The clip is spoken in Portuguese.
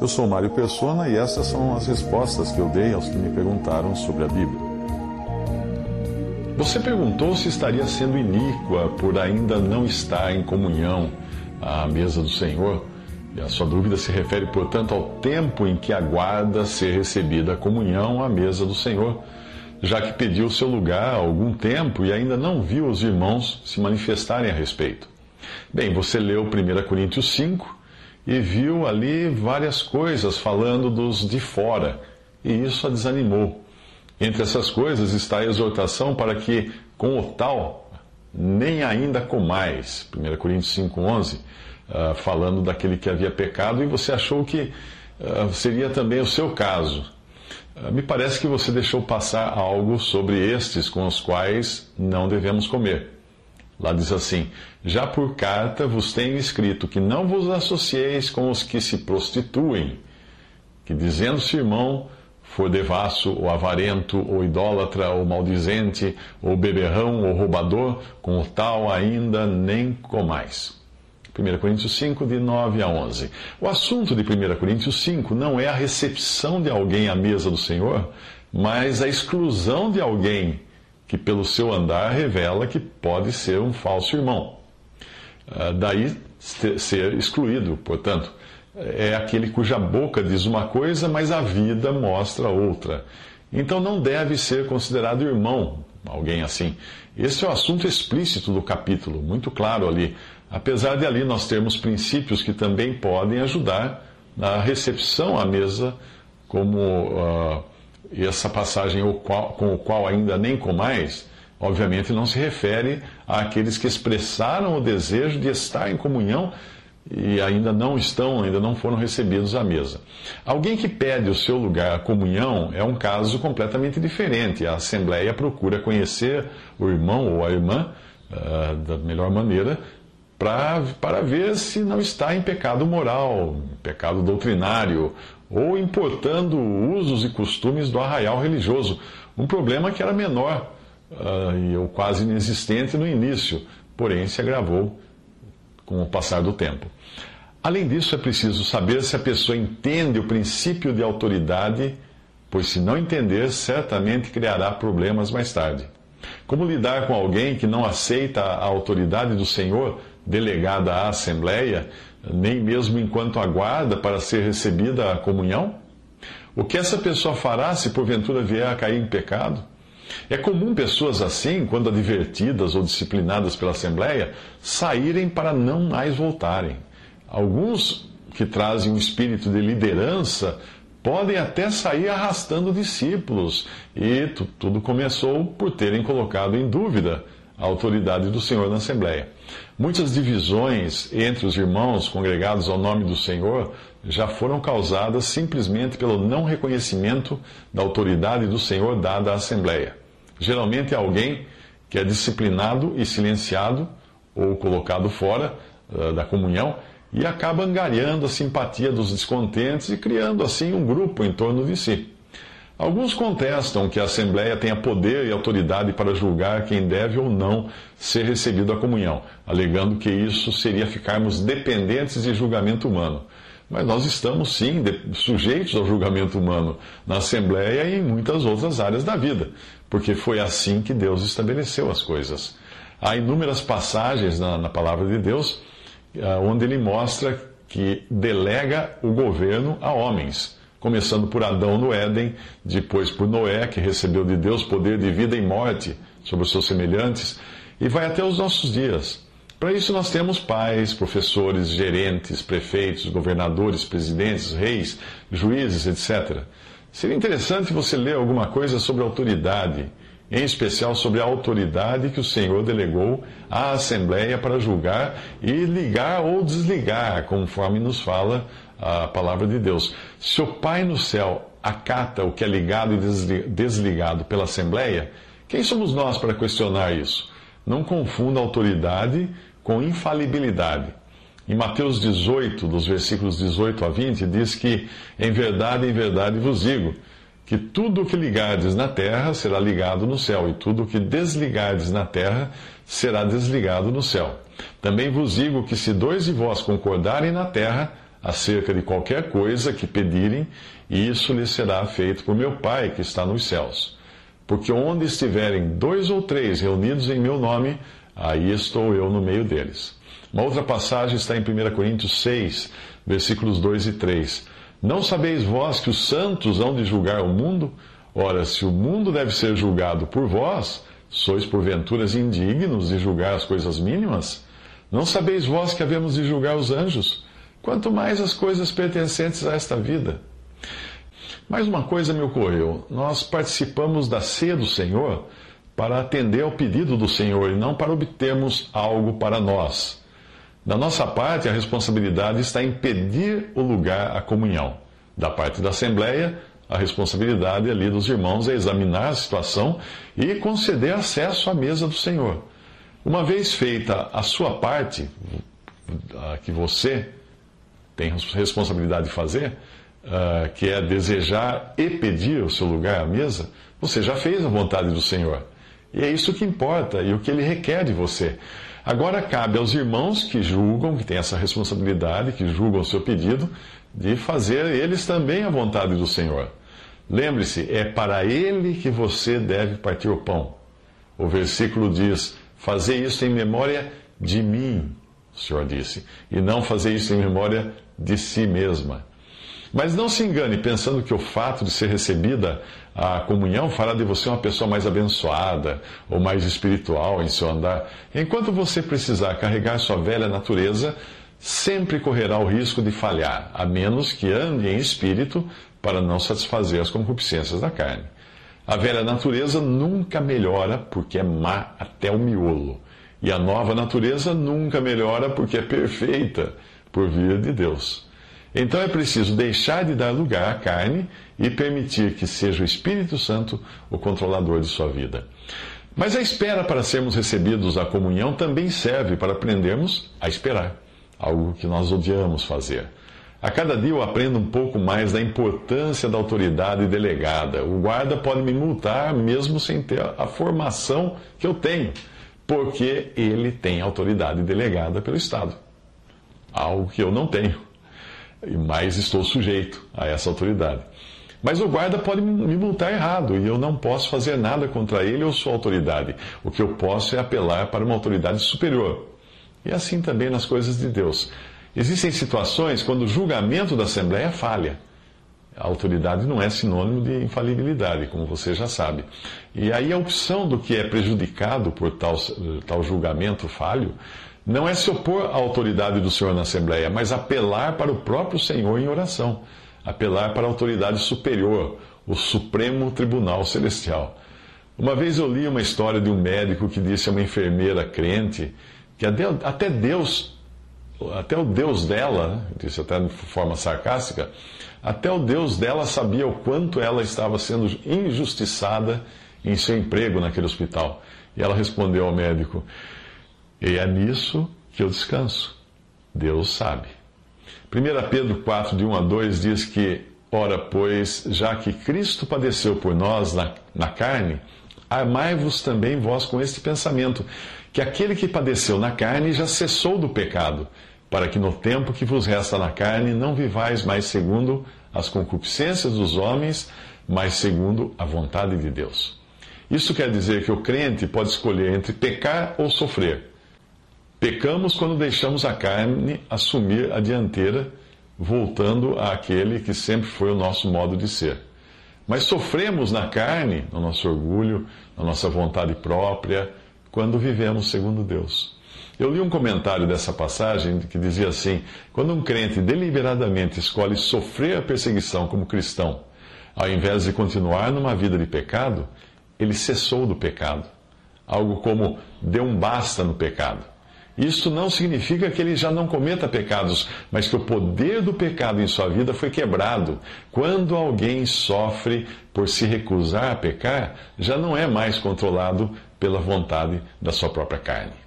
Eu sou Mário Persona e essas são as respostas que eu dei aos que me perguntaram sobre a Bíblia. Você perguntou se estaria sendo iníqua por ainda não estar em comunhão à mesa do Senhor. E a sua dúvida se refere, portanto, ao tempo em que aguarda ser recebida a comunhão à mesa do Senhor, já que pediu seu lugar há algum tempo e ainda não viu os irmãos se manifestarem a respeito. Bem, você leu 1 Coríntios 5 e viu ali várias coisas falando dos de fora, e isso a desanimou. Entre essas coisas está a exortação para que, com o tal, nem ainda comais. 1 Coríntios 5,11, uh, ah, falando daquele que havia pecado, e você achou que uh, seria também o seu caso. Uh, me parece que você deixou passar algo sobre estes com os quais não devemos comer. Lá diz assim: Já por carta vos tenho escrito que não vos associeis com os que se prostituem, que dizendo-se irmão, for devasso, ou avarento, ou idólatra, ou maldizente, ou beberrão, ou roubador, com o tal ainda nem comais. 1 Coríntios 5, de 9 a 11. O assunto de 1 Coríntios 5 não é a recepção de alguém à mesa do Senhor, mas a exclusão de alguém que, pelo seu andar, revela que pode ser um falso irmão. Ah, daí ser excluído, portanto, é aquele cuja boca diz uma coisa, mas a vida mostra outra. Então não deve ser considerado irmão, alguém assim. Esse é o assunto explícito do capítulo, muito claro ali. Apesar de ali nós termos princípios que também podem ajudar na recepção à mesa, como. Uh, e essa passagem com o qual ainda nem comais, obviamente não se refere àqueles que expressaram o desejo de estar em comunhão e ainda não estão, ainda não foram recebidos à mesa. Alguém que pede o seu lugar à comunhão é um caso completamente diferente. A Assembleia procura conhecer o irmão ou a irmã uh, da melhor maneira para ver se não está em pecado moral, pecado doutrinário ou importando usos e costumes do arraial religioso, um problema que era menor uh, ou quase inexistente no início, porém se agravou com o passar do tempo. Além disso, é preciso saber se a pessoa entende o princípio de autoridade, pois se não entender, certamente criará problemas mais tarde. Como lidar com alguém que não aceita a autoridade do Senhor delegada à Assembleia nem mesmo enquanto aguarda para ser recebida a comunhão? O que essa pessoa fará se porventura vier a cair em pecado? É comum pessoas assim, quando advertidas ou disciplinadas pela Assembleia, saírem para não mais voltarem. Alguns que trazem um espírito de liderança podem até sair arrastando discípulos, e tudo começou por terem colocado em dúvida a autoridade do Senhor na Assembleia. Muitas divisões entre os irmãos congregados ao nome do Senhor já foram causadas simplesmente pelo não reconhecimento da autoridade do Senhor dada à Assembleia. Geralmente é alguém que é disciplinado e silenciado ou colocado fora uh, da comunhão e acaba angariando a simpatia dos descontentes e criando assim um grupo em torno de si. Alguns contestam que a Assembleia tenha poder e autoridade para julgar quem deve ou não ser recebido à comunhão, alegando que isso seria ficarmos dependentes de julgamento humano. Mas nós estamos, sim, sujeitos ao julgamento humano na Assembleia e em muitas outras áreas da vida, porque foi assim que Deus estabeleceu as coisas. Há inúmeras passagens na, na palavra de Deus ah, onde ele mostra que delega o governo a homens começando por Adão no Éden, depois por Noé, que recebeu de Deus poder de vida e morte sobre os seus semelhantes, e vai até os nossos dias. Para isso, nós temos pais, professores, gerentes, prefeitos, governadores, presidentes, reis, juízes, etc. Seria interessante você ler alguma coisa sobre autoridade, em especial sobre a autoridade que o Senhor delegou à Assembleia para julgar e ligar ou desligar, conforme nos fala a palavra de Deus. Se o Pai no céu acata o que é ligado e desligado pela Assembleia, quem somos nós para questionar isso? Não confunda autoridade com infalibilidade. Em Mateus 18, dos versículos 18 a 20, diz que, em verdade, em verdade vos digo, que tudo o que ligardes na terra será ligado no céu, e tudo o que desligardes na terra será desligado no céu. Também vos digo que se dois de vós concordarem na terra, acerca de qualquer coisa que pedirem, e isso lhes será feito por meu Pai que está nos céus. Porque onde estiverem dois ou três reunidos em meu nome, aí estou eu no meio deles. Uma outra passagem está em 1 Coríntios 6, versículos 2 e 3. Não sabeis vós que os santos hão de julgar o mundo? Ora, se o mundo deve ser julgado por vós, sois porventuras indignos de julgar as coisas mínimas? Não sabeis vós que havemos de julgar os anjos? Quanto mais as coisas pertencentes a esta vida. Mais uma coisa me ocorreu: nós participamos da ceia do Senhor para atender ao pedido do Senhor e não para obtermos algo para nós. Da nossa parte, a responsabilidade está em pedir o lugar à comunhão. Da parte da Assembleia, a responsabilidade ali dos irmãos é examinar a situação e conceder acesso à mesa do Senhor. Uma vez feita a sua parte, que você tem responsabilidade de fazer, uh, que é desejar e pedir o seu lugar à mesa, você já fez a vontade do Senhor. E é isso que importa e o que ele requer de você. Agora cabe aos irmãos que julgam, que têm essa responsabilidade, que julgam o seu pedido, de fazer eles também a vontade do Senhor. Lembre-se, é para ele que você deve partir o pão. O versículo diz: Fazer isso em memória de mim, o Senhor disse, e não fazer isso em memória de si mesma. Mas não se engane pensando que o fato de ser recebida a comunhão fará de você uma pessoa mais abençoada ou mais espiritual em seu andar. Enquanto você precisar carregar sua velha natureza, sempre correrá o risco de falhar, a menos que ande em espírito para não satisfazer as concupiscências da carne. A velha natureza nunca melhora porque é má até o miolo. E a nova natureza nunca melhora porque é perfeita por via de Deus. Então é preciso deixar de dar lugar à carne e permitir que seja o Espírito Santo o controlador de sua vida. Mas a espera para sermos recebidos à comunhão também serve para aprendermos a esperar, algo que nós odiamos fazer. A cada dia eu aprendo um pouco mais da importância da autoridade delegada. O guarda pode me multar mesmo sem ter a formação que eu tenho, porque ele tem autoridade delegada pelo Estado, algo que eu não tenho mas estou sujeito a essa autoridade. Mas o guarda pode me multar errado e eu não posso fazer nada contra ele ou sua autoridade. O que eu posso é apelar para uma autoridade superior. E assim também nas coisas de Deus. Existem situações quando o julgamento da Assembleia falha. A autoridade não é sinônimo de infalibilidade, como você já sabe. E aí a opção do que é prejudicado por tal, tal julgamento falho não é se opor à autoridade do Senhor na Assembleia, mas apelar para o próprio Senhor em oração, apelar para a autoridade superior, o Supremo Tribunal Celestial. Uma vez eu li uma história de um médico que disse a uma enfermeira crente que até Deus, até o Deus dela, disse até de forma sarcástica, até o Deus dela sabia o quanto ela estava sendo injustiçada em seu emprego naquele hospital. E ela respondeu ao médico: e é nisso que eu descanso. Deus sabe. 1 Pedro 4, de 1 a 2 diz que, ora, pois, já que Cristo padeceu por nós na, na carne, amai-vos também vós com este pensamento, que aquele que padeceu na carne já cessou do pecado, para que no tempo que vos resta na carne não vivais mais segundo as concupiscências dos homens, mas segundo a vontade de Deus. Isso quer dizer que o crente pode escolher entre pecar ou sofrer Pecamos quando deixamos a carne assumir a dianteira, voltando àquele que sempre foi o nosso modo de ser. Mas sofremos na carne, no nosso orgulho, na nossa vontade própria, quando vivemos segundo Deus. Eu li um comentário dessa passagem que dizia assim: quando um crente deliberadamente escolhe sofrer a perseguição como cristão, ao invés de continuar numa vida de pecado, ele cessou do pecado. Algo como deu um basta no pecado. Isto não significa que ele já não cometa pecados, mas que o poder do pecado em sua vida foi quebrado. Quando alguém sofre por se recusar a pecar, já não é mais controlado pela vontade da sua própria carne.